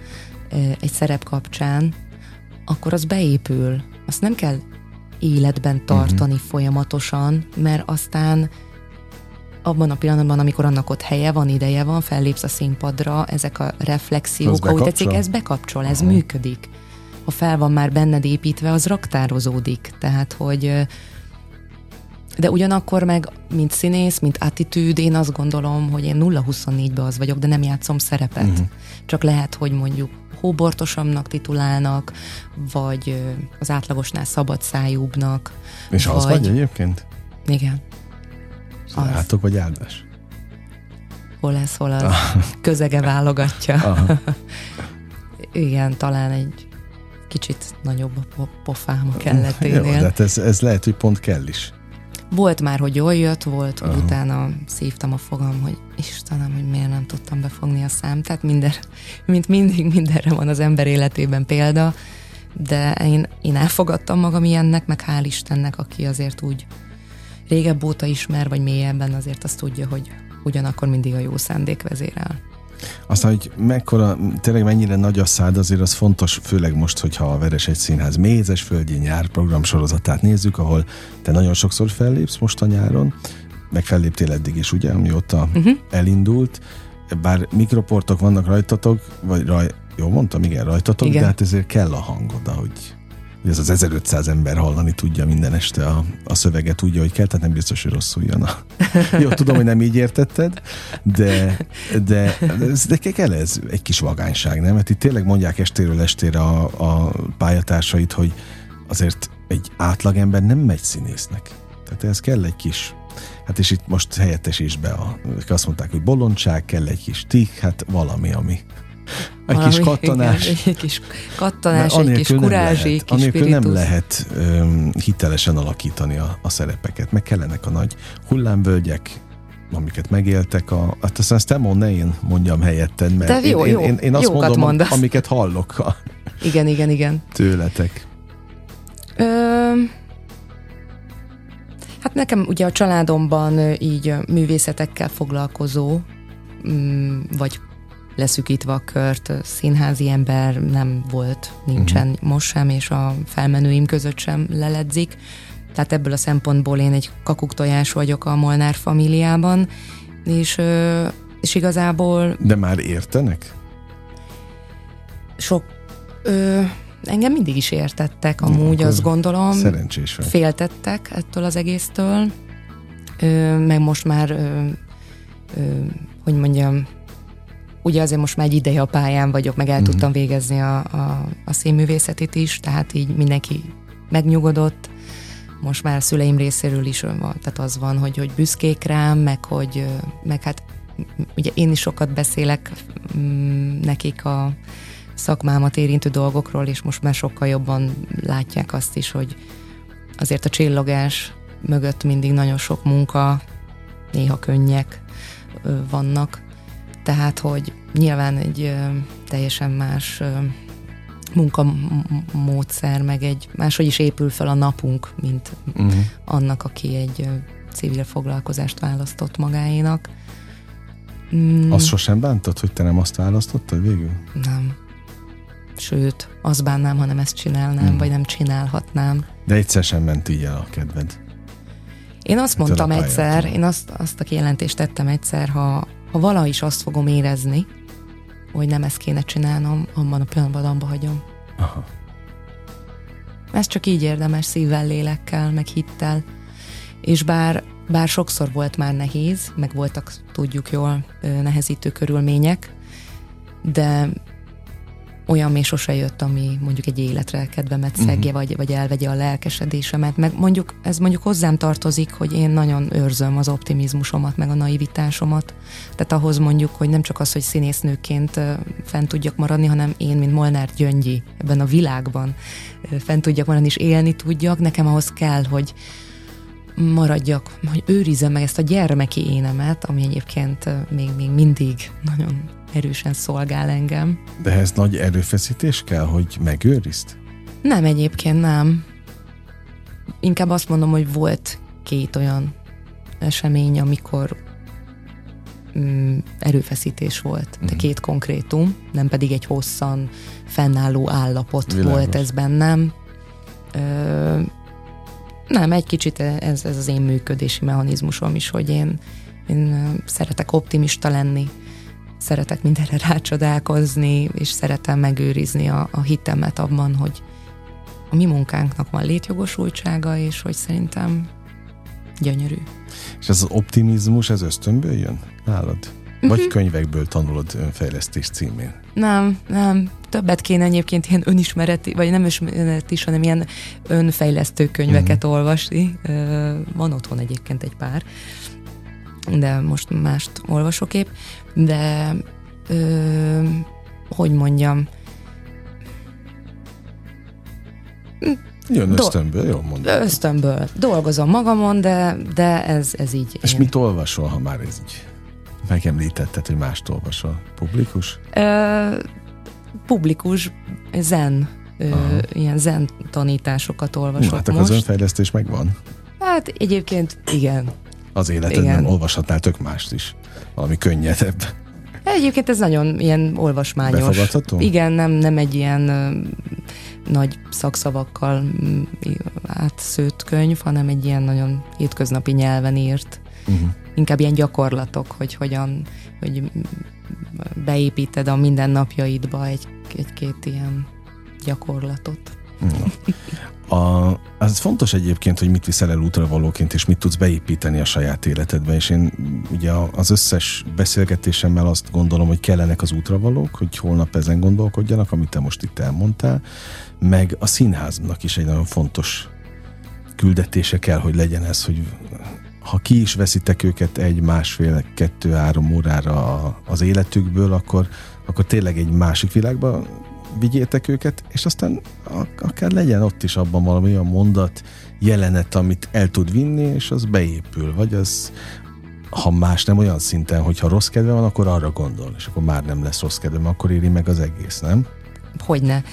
ö, egy szerep kapcsán, akkor az beépül. Azt nem kell életben tartani uh-huh. folyamatosan, mert aztán abban a pillanatban, amikor annak ott helye van, ideje van, fellépsz a színpadra, ezek a reflexiók, ahogy tetszik, ez bekapcsol, ez uh-huh. működik. Ha fel van már benned építve, az raktározódik. Tehát, hogy de ugyanakkor meg, mint színész, mint attitűd, én azt gondolom, hogy én 0-24-ben az vagyok, de nem játszom szerepet. Uh-huh. Csak lehet, hogy mondjuk hóbortosabbnak titulálnak, vagy az átlagosnál szabadszájúbbnak. És vagy... az vagy egyébként? Igen. Az. Látok, vagy áldás? Hol lesz, hol az. Közege válogatja. Igen, talán egy kicsit nagyobb a pofám a kelleténél. Jó, de hát ez, ez lehet, hogy pont kell is. Volt már, hogy jól jött, volt, hogy utána szívtam a fogam, hogy Istenem, hogy miért nem tudtam befogni a szám. Tehát minden, mint mindig mindenre van az ember életében példa, de én, én elfogadtam magam ilyennek, meg hál' Istennek, aki azért úgy régebb óta ismer, vagy mélyebben azért azt tudja, hogy ugyanakkor mindig a jó szándék vezérel. Aztán, hogy mekkora, tényleg mennyire nagy a szád, azért az fontos, főleg most, hogyha a Veres egy Színház mézes földjén nyár program sorozatát nézzük, ahol te nagyon sokszor fellépsz most a nyáron, meg felléptél eddig is, ugye, amióta uh-huh. elindult, bár mikroportok vannak rajtatok, vagy raj, jó mondtam, igen, rajtatok, igen. de hát ezért kell a hangod, ahogy hogy ez az 1500 ember hallani tudja minden este a, a szöveget, tudja, hogy kell, tehát nem biztos, hogy rosszul jön. A... Jó, tudom, hogy nem így értetted, de, de, de kell ez egy kis vagányság, nem? Mert itt tényleg mondják estéről estére a, a pályatársait, hogy azért egy átlagember nem megy színésznek. Tehát ez kell egy kis Hát és itt most helyettesíts be, a, azt mondták, hogy bolondság, kell egy kis tik, hát valami, ami egy Valami, kis kattanás. Igen, egy kis kattanás, egy kis kurázs, egy kis Anélkül nem lehet um, hitelesen alakítani a, a szerepeket. Meg kellenek a nagy hullámvölgyek, amiket megéltek. A, hát aztán ezt nem ne én mondjam helyetted, mert De jó, én, jó, én, én azt mondom, mondasz. amiket hallok a, igen, igen, igen. tőletek. Ö, hát nekem ugye a családomban így művészetekkel foglalkozó, mm, vagy leszükítve a kört, színházi ember nem volt, nincsen uh-huh. most sem, és a felmenőim között sem leledzik. Tehát ebből a szempontból én egy kakuktojás vagyok a Molnár familiában, és, és igazából... De már értenek? Sok... Ö, engem mindig is értettek, amúgy Akkor azt gondolom. Szerencsés vagy. Féltettek ettől az egésztől, ö, meg most már, ö, ö, hogy mondjam, ugye azért most már egy ideje a pályán vagyok, meg el uh-huh. tudtam végezni a, a, a színművészetit is, tehát így mindenki megnyugodott. Most már a szüleim részéről is van, tehát az van, hogy, hogy büszkék rám, meg hogy meg hát ugye én is sokat beszélek mm, nekik a szakmámat érintő dolgokról, és most már sokkal jobban látják azt is, hogy azért a csillogás mögött mindig nagyon sok munka, néha könnyek vannak, tehát, hogy nyilván egy teljesen más munkamódszer, meg egy máshogy is épül fel a napunk, mint uh-huh. annak, aki egy civil foglalkozást választott magáénak. Mm. Azt sosem bántad, hogy te nem azt választottad végül? Nem. Sőt, azt bánnám, ha nem ezt csinálnám, mm. vagy nem csinálhatnám. De egyszer sem ment így el a kedved. Én azt mondtam egyszer, én azt, azt a kijelentést tettem egyszer, ha, ha vala is azt fogom érezni, hogy nem ezt kéne csinálnom, abban a pillanatban abba hagyom. Aha. Ez csak így érdemes szívvel, lélekkel, meg hittel. És bár, bár sokszor volt már nehéz, meg voltak, tudjuk jól, nehezítő körülmények, de olyan még sose jött, ami mondjuk egy életre kedvemet szegje, uh-huh. vagy, vagy elvegye a lelkesedésemet. Meg mondjuk, ez mondjuk hozzám tartozik, hogy én nagyon őrzöm az optimizmusomat, meg a naivitásomat. Tehát ahhoz mondjuk, hogy nem csak az, hogy színésznőként fent tudjak maradni, hanem én, mint Molnár Gyöngyi ebben a világban fent tudjak maradni, és élni tudjak, nekem ahhoz kell, hogy maradjak, hogy őrizem meg ezt a gyermeki énemet, ami egyébként még, még mindig nagyon erősen szolgál engem. De ez nagy erőfeszítés kell, hogy megőrizd? Nem, egyébként nem. Inkább azt mondom, hogy volt két olyan esemény, amikor mm, erőfeszítés volt, de mm. két konkrétum, nem pedig egy hosszan fennálló állapot Világos. volt ez bennem. Ö, nem, egy kicsit ez, ez az én működési mechanizmusom is, hogy én, én szeretek optimista lenni, szeretek mindenre rácsodálkozni, és szeretem megőrizni a, a hitemet abban, hogy a mi munkánknak van létjogosultsága, és hogy szerintem gyönyörű. És ez az optimizmus, ez ösztönből jön nálad? Vagy uh-huh. könyvekből tanulod önfejlesztés címén? Nem, nem. Többet kéne egyébként ilyen önismereti, vagy nem önismereti is, hanem ilyen önfejlesztő könyveket uh-huh. olvasni. Van otthon egyébként egy pár, de most mást olvasok épp de ö, hogy mondjam, Jön ösztönből, jól mondom. Ösztönből. Dolgozom magamon, de, de ez, ez így. És én. mit olvasol, ha már ez így megemlítetted, hogy mást olvasol? Publikus? Ö, publikus, zen ö, ilyen zen tanításokat olvasok Na, hát akkor most. az önfejlesztés megvan. Hát egyébként igen. Az életedben Igen. olvashatnál tök mást is. Valami könnyedebb. Egyébként ez nagyon ilyen olvasmányos. Befogadható? Igen, nem, nem egy ilyen ö, nagy szakszavakkal mm, átszőtt könyv, hanem egy ilyen nagyon hétköznapi nyelven írt. Uh-huh. Inkább ilyen gyakorlatok, hogy hogyan, hogy beépíted a mindennapjaidba egy, egy-két ilyen gyakorlatot. A, az fontos egyébként, hogy mit viszel el útravalóként, és mit tudsz beépíteni a saját életedbe, és én ugye az összes beszélgetésemmel azt gondolom, hogy kellenek az útravalók, hogy holnap ezen gondolkodjanak, amit te most itt elmondtál, meg a színháznak is egy nagyon fontos küldetése kell, hogy legyen ez, hogy ha ki is veszitek őket egy, másfél, kettő-három órára a- az életükből, akkor, akkor tényleg egy másik világba vigyétek őket, és aztán akár legyen ott is abban valami olyan mondat, jelenet, amit el tud vinni, és az beépül, vagy az ha más nem olyan szinten, hogy ha rossz kedve van, akkor arra gondol, és akkor már nem lesz rossz kedve, mert akkor éri meg az egész, nem? Hogyne.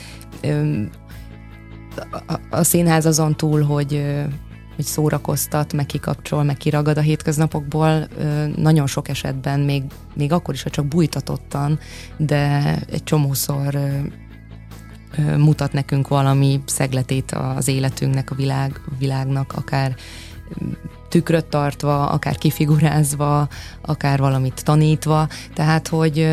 A, színház azon túl, hogy hogy szórakoztat, meg kikapcsol, meg kiragad a hétköznapokból, nagyon sok esetben, még, még akkor is, ha csak bújtatottan, de egy csomószor mutat nekünk valami szegletét az életünknek, a világ, világnak, akár ö, tükröt tartva, akár kifigurázva, akár valamit tanítva, tehát, hogy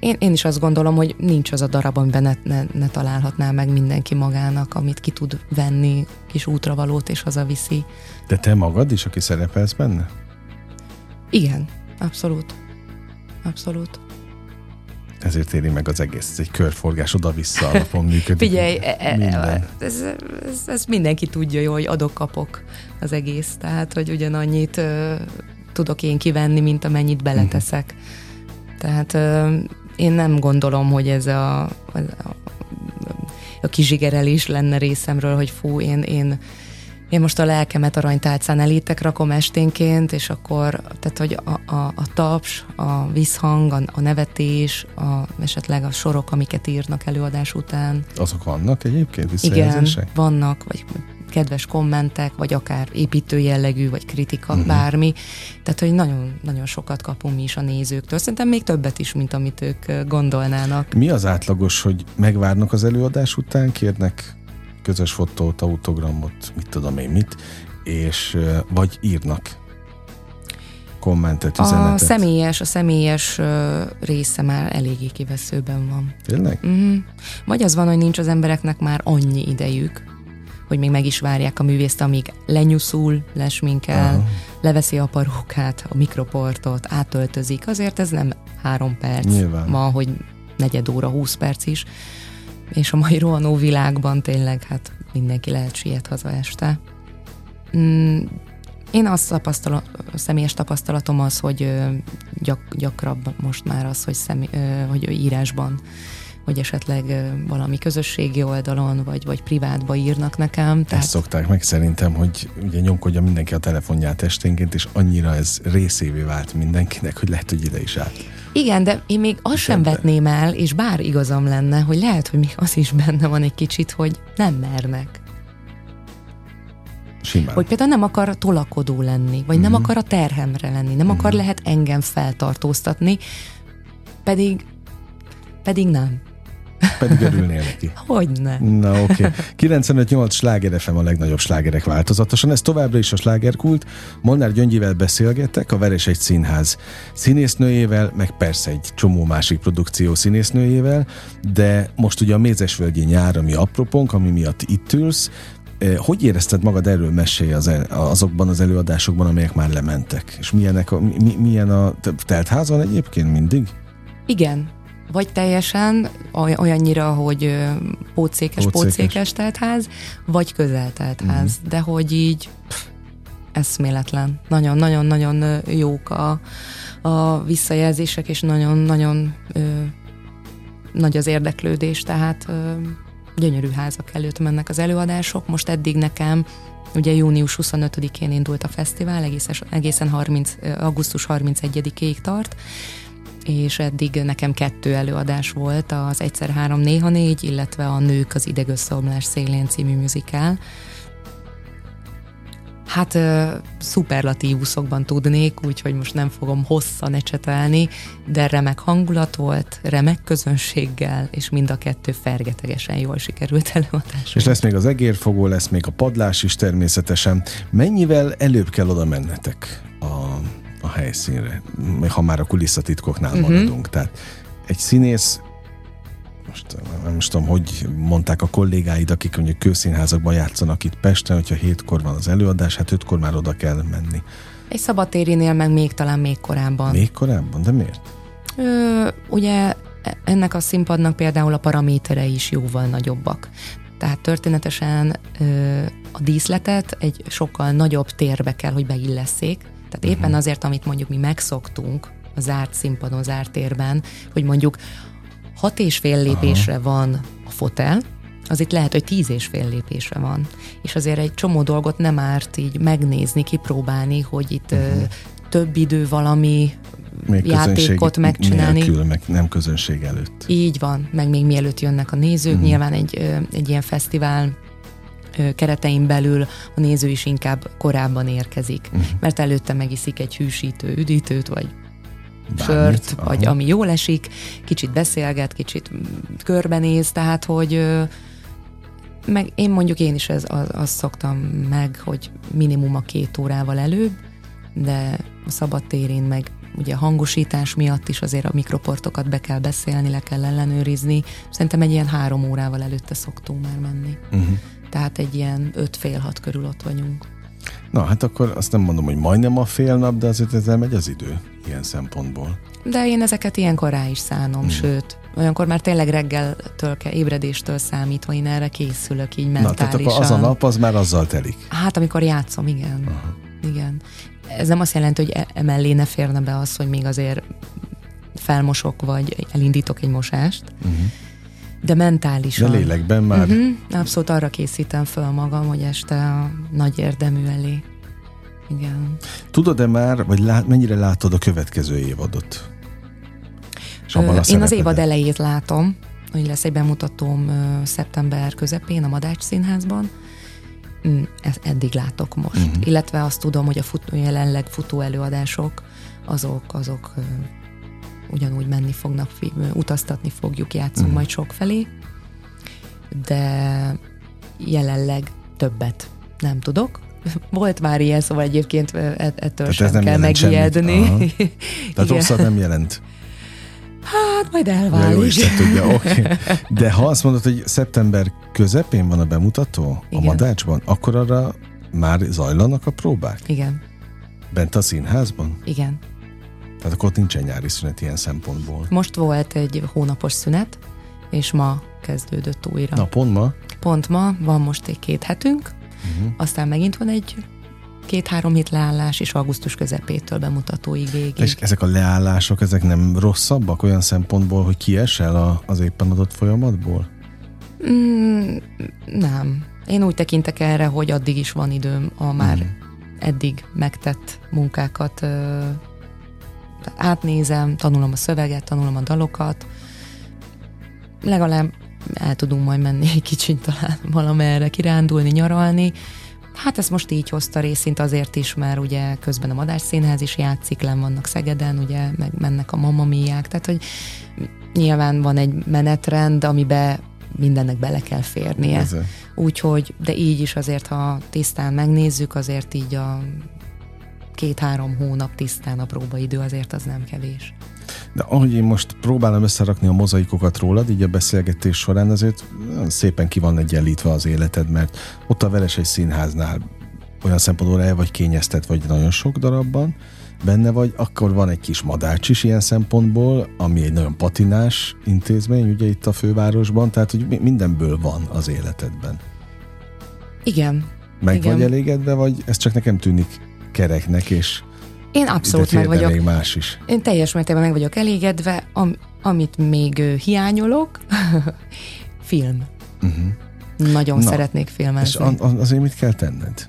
én, én is azt gondolom, hogy nincs az a darab, amiben ne, ne, ne találhatná meg mindenki magának, amit ki tud venni, kis útravalót, és hazaviszi. De te magad is, aki szerepelsz benne? Igen, abszolút. Abszolút. Ezért éri meg az egész. Ez egy körforgás, oda-vissza alapon működik. Figyelj, e, e, Minden. ez, ez, ez mindenki tudja jó, hogy adok-kapok az egész. Tehát, hogy ugyanannyit ö, tudok én kivenni, mint amennyit beleteszek. Tehát ö, én nem gondolom, hogy ez a, a, a, a kizsigerelés lenne részemről, hogy fú, én, én én most a lelkemet aranytálcán elétek rakom esténként, és akkor, tehát hogy a, a, a taps, a visszhang, a, a nevetés, a, esetleg a sorok, amiket írnak előadás után. Azok vannak egyébként Igen, visszajelzések? vannak, vagy kedves kommentek, vagy akár építő jellegű, vagy kritika, uh-huh. bármi. Tehát, hogy nagyon, nagyon sokat kapunk mi is a nézőktől. Szerintem még többet is, mint amit ők gondolnának. Mi az átlagos, hogy megvárnak az előadás után, kérnek közös fotót, autogramot, mit tudom én mit, és vagy írnak kommentet, üzenetet. A személyes, a személyes része már eléggé kiveszőben van. Tényleg? Uh-huh. Vagy az van, hogy nincs az embereknek már annyi idejük, hogy még meg is várják a művészt, amíg lenyuszul, lesminkel, Aha. leveszi a parókát, a mikroportot, átöltözik. Azért ez nem három perc. Nyilván. Ma, hogy negyed óra, húsz perc is. És a mai rohanó világban tényleg hát mindenki lehet siet haza este. Mm, én azt tapasztalom, a személyes tapasztalatom az, hogy gyak, gyakrabb most már az, hogy, személy, hogy írásban hogy esetleg valami közösségi oldalon, vagy, vagy privátba írnak nekem. Tehát... Ezt szokták meg szerintem, hogy ugye nyomkodja mindenki a telefonját esténként, és annyira ez részévé vált mindenkinek, hogy lehet, hogy ide is át. Igen, de én még azt sem vetném el, és bár igazam lenne, hogy lehet, hogy még az is benne van egy kicsit, hogy nem mernek. Simán. Hogy például nem akar tolakodó lenni, vagy nem Mhm. akar a terhemre lenni, nem akar lehet engem feltartóztatni, pedig, pedig nem. Pedig örülnél neki. Hogyne. Na oké. Okay. 95-8 sláger FM a legnagyobb slágerek változatosan. Ez továbbra is a slágerkult. Molnár Gyöngyivel beszélgetek, a Veres egy színház színésznőjével, meg persze egy csomó másik produkció színésznőjével, de most ugye a Mézesvölgyi nyár, ami apropónk, ami miatt itt ülsz, Eh, Hogy érezted magad erről mesélj az el, azokban az előadásokban, amelyek már lementek? És milyenek a, mi, milyen a te- teltházon egyébként mindig? Igen. Vagy teljesen oly- olyannyira, hogy pótszékes, Pótszékes. pótszékes teltház, vagy közel teltház. Mhm. De hogy így pff, eszméletlen. Nagyon-nagyon-nagyon jók a, a visszajelzések, és nagyon-nagyon nagy az érdeklődés, tehát ö, gyönyörű házak előtt mennek az előadások. Most eddig nekem Ugye június 25-én indult a fesztivál, egészen, egészen 30, ö, augusztus 31-ig tart, és eddig nekem kettő előadás volt, az Egyszer három, néha négy, illetve a Nők az idegösszeomlás szélén című műzikál. Hát szuperlatívuszokban tudnék, úgyhogy most nem fogom hosszan ecsetelni, de remek hangulat volt, remek közönséggel, és mind a kettő fergetegesen jól sikerült előadás. És lesz még az egérfogó, lesz még a padlás is természetesen. Mennyivel előbb kell oda mennetek a, a helyszínre, ha már a kulisszatitkoknál uh-huh. maradunk? Tehát egy színész most nem most tudom, hogy mondták a kollégáid, akik mondjuk kőszínházakban játszanak itt Pesten, hogyha hétkor van az előadás, hát ötkor már oda kell menni. Egy szabadtérinél meg még talán még korábban. Még korábban? De miért? Ö, ugye ennek a színpadnak például a paraméterei is jóval nagyobbak. Tehát történetesen ö, a díszletet egy sokkal nagyobb térbe kell, hogy beillesszék. Tehát éppen uh-huh. azért, amit mondjuk mi megszoktunk a zárt színpadon, zárt térben, hogy mondjuk hat és fél lépésre Aha. van a fotel, az itt lehet, hogy tíz és fél lépésre van. És azért egy csomó dolgot nem árt így megnézni, kipróbálni, hogy itt uh-huh. több idő valami még játékot megcsinálni. Nélkül, meg nem közönség előtt. Így van, meg még mielőtt jönnek a nézők. Uh-huh. Nyilván egy, egy ilyen fesztivál keretein belül a néző is inkább korábban érkezik, uh-huh. mert előtte megiszik egy hűsítő üdítőt, vagy Bármit, sört, aha. vagy ami jól esik, kicsit beszélget, kicsit körbenéz, tehát hogy meg én mondjuk én is ez, az, azt szoktam meg, hogy minimum a két órával előbb, de a szabadtérén meg ugye a hangosítás miatt is azért a mikroportokat be kell beszélni, le kell ellenőrizni. Szerintem egy ilyen három órával előtte szoktunk már menni. Uh-huh. Tehát egy ilyen öt fél hat körül ott vagyunk. Na, hát akkor azt nem mondom, hogy majdnem a fél nap, de azért ezzel megy az idő ilyen szempontból. De én ezeket ilyenkor rá is szánom, mm. sőt, olyankor már tényleg reggeltől, ébredéstől számítva én erre készülök így mentálisan. Na, tehát akkor az a nap, az már azzal telik. Hát, amikor játszom, igen. Aha. Igen. Ez nem azt jelenti, hogy e- emellé ne férne be az, hogy még azért felmosok, vagy elindítok egy mosást, uh-huh. De mentálisan. De lélekben már. Uh-huh. Abszolút arra készítem föl magam, hogy este a nagy érdemű elé igen. Tudod-e már, vagy lát, mennyire látod a következő évadot? Ö, én az évad elejét látom, hogy lesz egy bemutatóm ö, szeptember közepén a Madács Színházban. Mm, ezt eddig látok most. Uh-huh. Illetve azt tudom, hogy a fut, jelenleg futó előadások, azok, azok ugyanúgy menni fognak, utaztatni fogjuk, játszunk uh-huh. majd sok felé, de jelenleg többet nem tudok, volt már ilyen, szóval egyébként ettől sem nem kell megijedni. Tehát rosszat nem jelent. Hát, majd elválik. Ja, jó, tudja, oké. Okay. De ha azt mondod, hogy szeptember közepén van a bemutató Igen. a Madácsban, akkor arra már zajlanak a próbák? Igen. Bent a színházban? Igen. Tehát akkor ott nincsen nyári szünet ilyen szempontból. Most volt egy hónapos szünet, és ma kezdődött újra. Na, pont ma? Pont ma, van most egy két hetünk, uh-huh. aztán megint van egy két-három hét leállás, és augusztus közepétől bemutatóig végig. És ezek a leállások, ezek nem rosszabbak olyan szempontból, hogy kiesel a, az éppen adott folyamatból? Mm, nem. Én úgy tekintek erre, hogy addig is van időm a már mm. eddig megtett munkákat ö, átnézem, tanulom a szöveget, tanulom a dalokat, legalább el tudunk majd menni egy kicsit talán valamerre kirándulni, nyaralni. Hát ezt most így hozta részint azért is, mert ugye közben a Madás Színház is játszik, len vannak Szegeden, ugye, meg mennek a mamamiák, tehát hogy nyilván van egy menetrend, amiben mindennek bele kell férnie. Úgyhogy, de így is azért, ha tisztán megnézzük, azért így a két-három hónap tisztán a próbaidő azért az nem kevés. De ahogy én most próbálom összerakni a mozaikokat rólad, így a beszélgetés során, azért szépen ki van egyenlítve az életed, mert ott a Veres egy színháznál olyan szempontból el vagy kényeztet, vagy nagyon sok darabban, benne vagy, akkor van egy kis madács is ilyen szempontból, ami egy nagyon patinás intézmény, ugye itt a fővárosban, tehát hogy mindenből van az életedben. Igen. Meg Igen. vagy elégedve, vagy ez csak nekem tűnik kereknek, és én abszolút meg vagyok. még más is. Én teljes mértékben meg vagyok elégedve. Am, amit még hiányolok, film. Uh-huh. Nagyon Na, szeretnék filmezni. És azért mit kell tenned?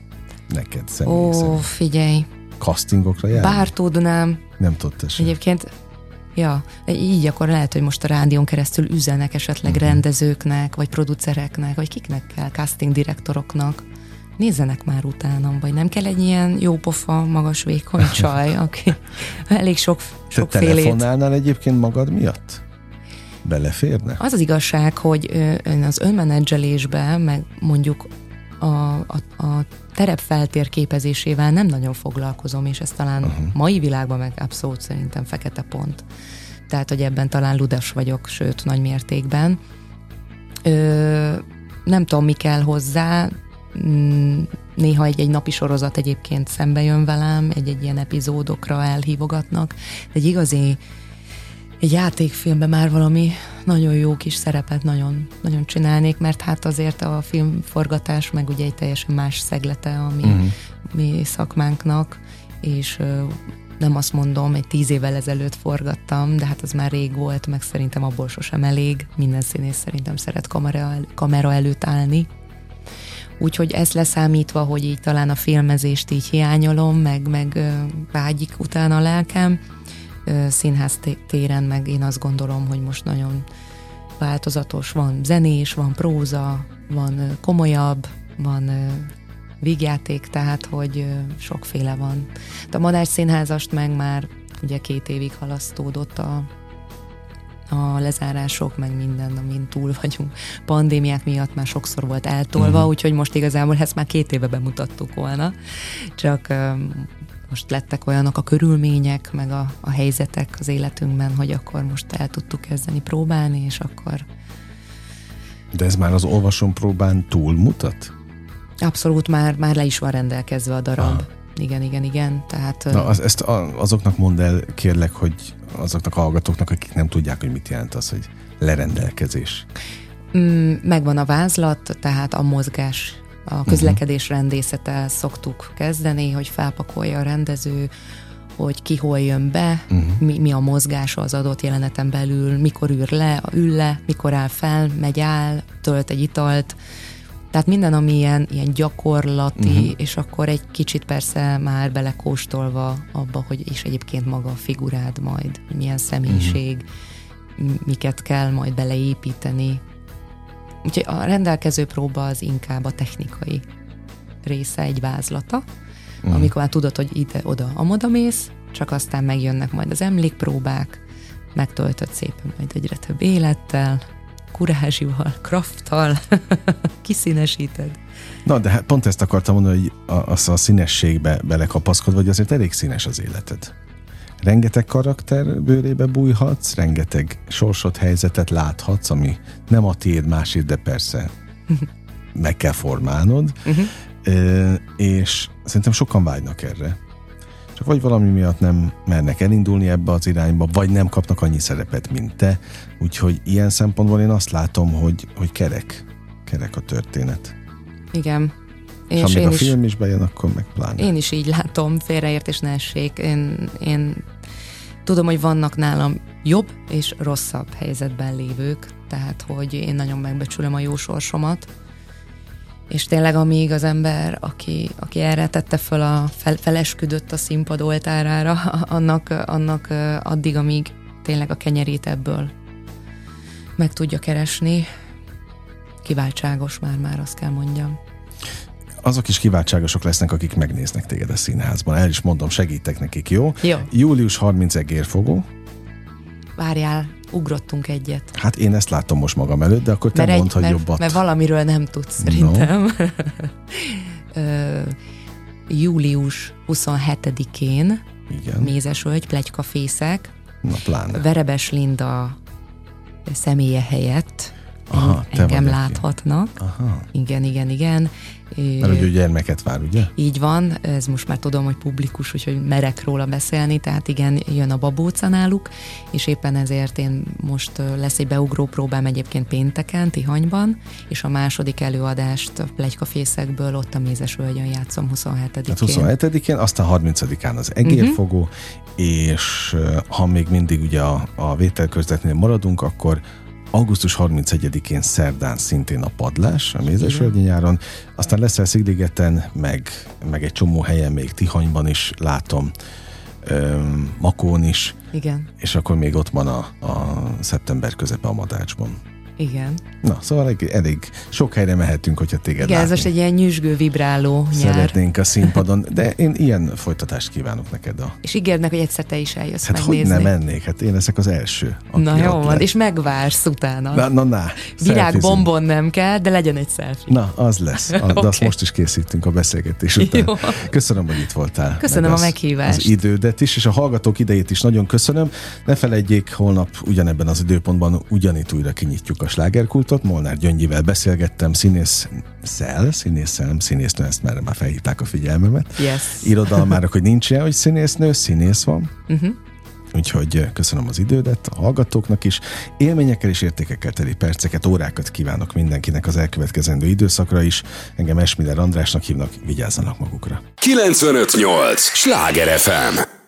Neked személy Ó, szerint. figyelj. Castingokra járni? Bár tudnám. Nem tudtál sem. Egyébként Ja, így akkor lehet, hogy most a rádión keresztül üzenek esetleg uh-huh. rendezőknek, vagy producereknek, vagy kiknek kell, casting direktoroknak. Nézzenek már utánam, vagy nem kell egy ilyen jópofa, magas, vékony csaj, aki elég sok, sok Te telefonálnál egyébként magad miatt? Beleférne? Az az igazság, hogy ön az önmenedzselésben, meg mondjuk a, a, a terep feltérképezésével nem nagyon foglalkozom, és ez talán uh-huh. mai világban meg abszolút szerintem fekete pont. Tehát, hogy ebben talán ludas vagyok, sőt, nagy mértékben. Ö, nem tudom, mi kell hozzá, néha egy-egy napi sorozat egyébként szembe jön velem, egy-egy ilyen epizódokra elhívogatnak, egy igazi egy játékfilmben már valami nagyon jó kis szerepet nagyon, nagyon csinálnék, mert hát azért a filmforgatás meg ugye egy teljesen más szeglete a mi, uh-huh. mi szakmánknak, és nem azt mondom, egy tíz évvel ezelőtt forgattam, de hát az már rég volt, meg szerintem abból sosem elég. Minden színész szerintem szeret kamera, el, kamera előtt állni. Úgyhogy ezt leszámítva, hogy így talán a filmezést így hiányolom, meg, meg vágyik utána a lelkem, színház téren meg én azt gondolom, hogy most nagyon változatos, van zenés, van próza, van komolyabb, van vígjáték, tehát hogy sokféle van. De a Madár Színházast meg már ugye két évig halasztódott a, a lezárások, meg minden, amin túl vagyunk. Pandémiák miatt már sokszor volt eltolva, uh-huh. úgyhogy most igazából ezt már két éve bemutattuk volna. Csak most lettek olyanok a körülmények, meg a, a helyzetek az életünkben, hogy akkor most el tudtuk kezdeni próbálni, és akkor... De ez már az olvasom próbán túlmutat? Abszolút már, már le is van rendelkezve a darab. Ah. Igen, igen, igen. Tehát, Na, az, ezt azoknak mondd el, kérlek, hogy azoknak a hallgatóknak, akik nem tudják, hogy mit jelent az, hogy lerendelkezés. Mm, megvan a vázlat, tehát a mozgás a közlekedés rendészete szoktuk kezdeni, hogy felpakolja a rendező, hogy ki hol jön be, uh-huh. mi, mi a mozgása az adott jeleneten belül, mikor ül le, ül le, mikor áll fel, megy áll, tölt egy italt, tehát minden, ami ilyen, ilyen gyakorlati, uh-huh. és akkor egy kicsit persze már belekóstolva abba, hogy és egyébként maga a figurád majd, milyen személyiség, uh-huh. miket kell majd beleépíteni, Úgyhogy a rendelkező próba az inkább a technikai része egy vázlata, mm. amikor már tudod, hogy ide-oda amoda mész, csak aztán megjönnek majd az emlékpróbák, megtöltött szépen majd egyre több élettel, kurázsival, krafttal, kiszínesíted. Na, de hát pont ezt akartam mondani, hogy a, a, a színességbe belekapaszkodva, vagy azért elég színes az életed rengeteg karakter bőrébe bújhatsz, rengeteg sorsot, helyzetet láthatsz, ami nem a tiéd másért, de persze meg kell formálnod, uh-huh. és szerintem sokan vágynak erre. Csak vagy valami miatt nem mernek elindulni ebbe az irányba, vagy nem kapnak annyi szerepet, mint te. Úgyhogy ilyen szempontból én azt látom, hogy, hogy kerek, kerek a történet. Igen. És, és ha még a film is bejön, akkor meg pláne. Én is így látom, félreértés ne essék. Én, én tudom, hogy vannak nálam jobb és rosszabb helyzetben lévők, tehát hogy én nagyon megbecsülöm a jó sorsomat, és tényleg amíg az ember, aki, aki erre tette föl a fel, felesküdött a színpad oltárára, annak, annak addig, amíg tényleg a kenyerét ebből meg tudja keresni, kiváltságos már, már azt kell mondjam azok is kiváltságosok lesznek, akik megnéznek téged a színházban. El is mondom, segítek nekik, jó? Jó. Július 30 egérfogó. Várjál, ugrottunk egyet. Hát én ezt látom most magam előtt, de akkor te mert mondd, egy, hogy mert, jobbat. Mert valamiről nem tudsz szerintem. No. július 27-én Igen. Mézesvölgy, plegykafészek. Na pláne. Verebes Linda személye helyett Aha, engem láthatnak. Aha. Igen, igen, igen. Mert ő gyermeket vár, ugye? Így van, ez most már tudom, hogy publikus, úgyhogy merek róla beszélni, tehát igen, jön a babóca náluk, és éppen ezért én most lesz egy beugró próbám egyébként pénteken, Tihanyban, és a második előadást a plegykafészekből ott a Mézesvölgyön játszom 27-én. Hát 27-én, aztán 30-án az egérfogó, uh-huh. és ha még mindig ugye a, a vételközletnél maradunk, akkor augusztus 31-én szerdán szintén a padlás a Mézesvölgyi nyáron, aztán lesz el Szigligeten, meg, meg egy csomó helyen, még Tihanyban is látom Makón is. Igen. És akkor még ott van a, a szeptember közepe a Madácsban. Igen. Na, szóval elég, sok helyre mehetünk, hogyha téged Igen, látni. ez most egy ilyen nyüzsgő, vibráló nyár. Szeretnénk a színpadon, de én ilyen folytatást kívánok neked. A... És ígérnek, hogy egyszer te is eljössz Hát hogy megnézni. nem mennék? Hát én leszek az első. Na jó van, lesz. és megvársz utána. Na, na, na. Virág selfizünk. bombon nem kell, de legyen egy selfie. Na, az lesz. A, de azt most is készítünk a beszélgetés után. Jó. Köszönöm, hogy itt voltál. Köszönöm Meg a meghívást. Az idődet is, és a hallgatók idejét is nagyon köszönöm. Ne felejtjék, holnap ugyanebben az időpontban ugyanitt újra kinyitjuk a slágerkultot. Molnár Gyöngyivel beszélgettem, színésszel, színésszel, nem színésznő, ezt már, már felhívták a figyelmemet. Yes. Irodalmárok, hogy nincs ilyen, hogy színésznő, színész van. Uh-huh. Úgyhogy eh, köszönöm az idődet a hallgatóknak is. Élményekkel és értékekkel teli perceket, órákat kívánok mindenkinek az elkövetkezendő időszakra is. Engem Esmiller Andrásnak hívnak, vigyázzanak magukra. 958! Sláger FM!